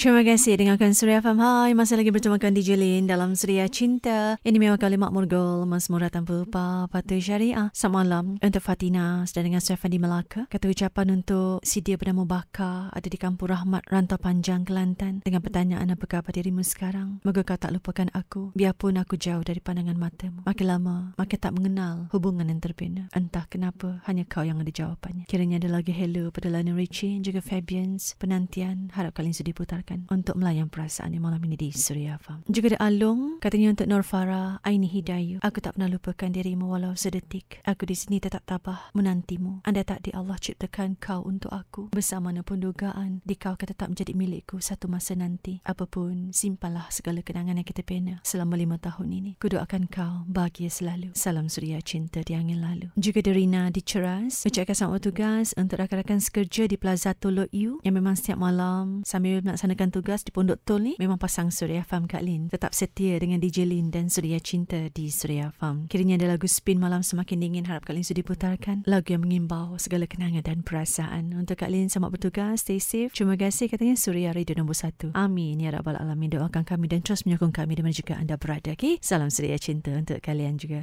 Terima kasih dengarkan Suria FM. Hai, masih lagi bertemu dengan DJ Lin dalam Suria Cinta. Ini memang kali Makmur Gol, Mas Murah Tanpa Upah, Patu Syariah. Selamat malam untuk Fatina sedang dengan Suria di Melaka. Kata ucapan untuk si dia bernama Baka ada di Kampung Rahmat, Rantau Panjang, Kelantan. Dengan pertanyaan apa khabar dirimu sekarang? Moga kau tak lupakan aku, biarpun aku jauh dari pandangan matamu. Makin lama, makin tak mengenal hubungan yang terbina. Entah kenapa, hanya kau yang ada jawapannya. Kiranya ada lagi hello pada Lana Richie, juga Fabians, penantian. Harap kalian sudah diputarkan silakan untuk melayan perasaan yang malam ini di Suria Farm. Juga ada Alung, katanya untuk Nur Farah, Aini Hidayu. Aku tak pernah lupakan dirimu walau sedetik. Aku di sini tetap tabah menantimu. Anda tak di Allah ciptakan kau untuk aku. Bersama pun dugaan, di kau akan tetap menjadi milikku satu masa nanti. Apapun, simpanlah segala kenangan yang kita pena selama lima tahun ini. Ku doakan kau bahagia selalu. Salam Suria Cinta di angin lalu. Juga ada Rina di Ceras. Ucapkan selamat tugas untuk rakan-rakan sekerja di Plaza Tolok U yang memang setiap malam sambil melaksanakan melaksanakan tugas di Pondok Tol ni memang pasang Suria Farm Kak Lin. Tetap setia dengan DJ Lin dan Suria Cinta di Suria Farm. Kiranya ada lagu Spin Malam Semakin Dingin harap Kak Lin sudah diputarkan. Lagu yang mengimbau segala kenangan dan perasaan. Untuk Kak Lin selamat bertugas, stay safe. Terima kasih katanya Suria Radio nombor 1. Amin ya Rabbal Alamin. Doakan kami dan terus menyokong kami di mana juga anda berada. Okay? Salam Suria Cinta untuk kalian juga.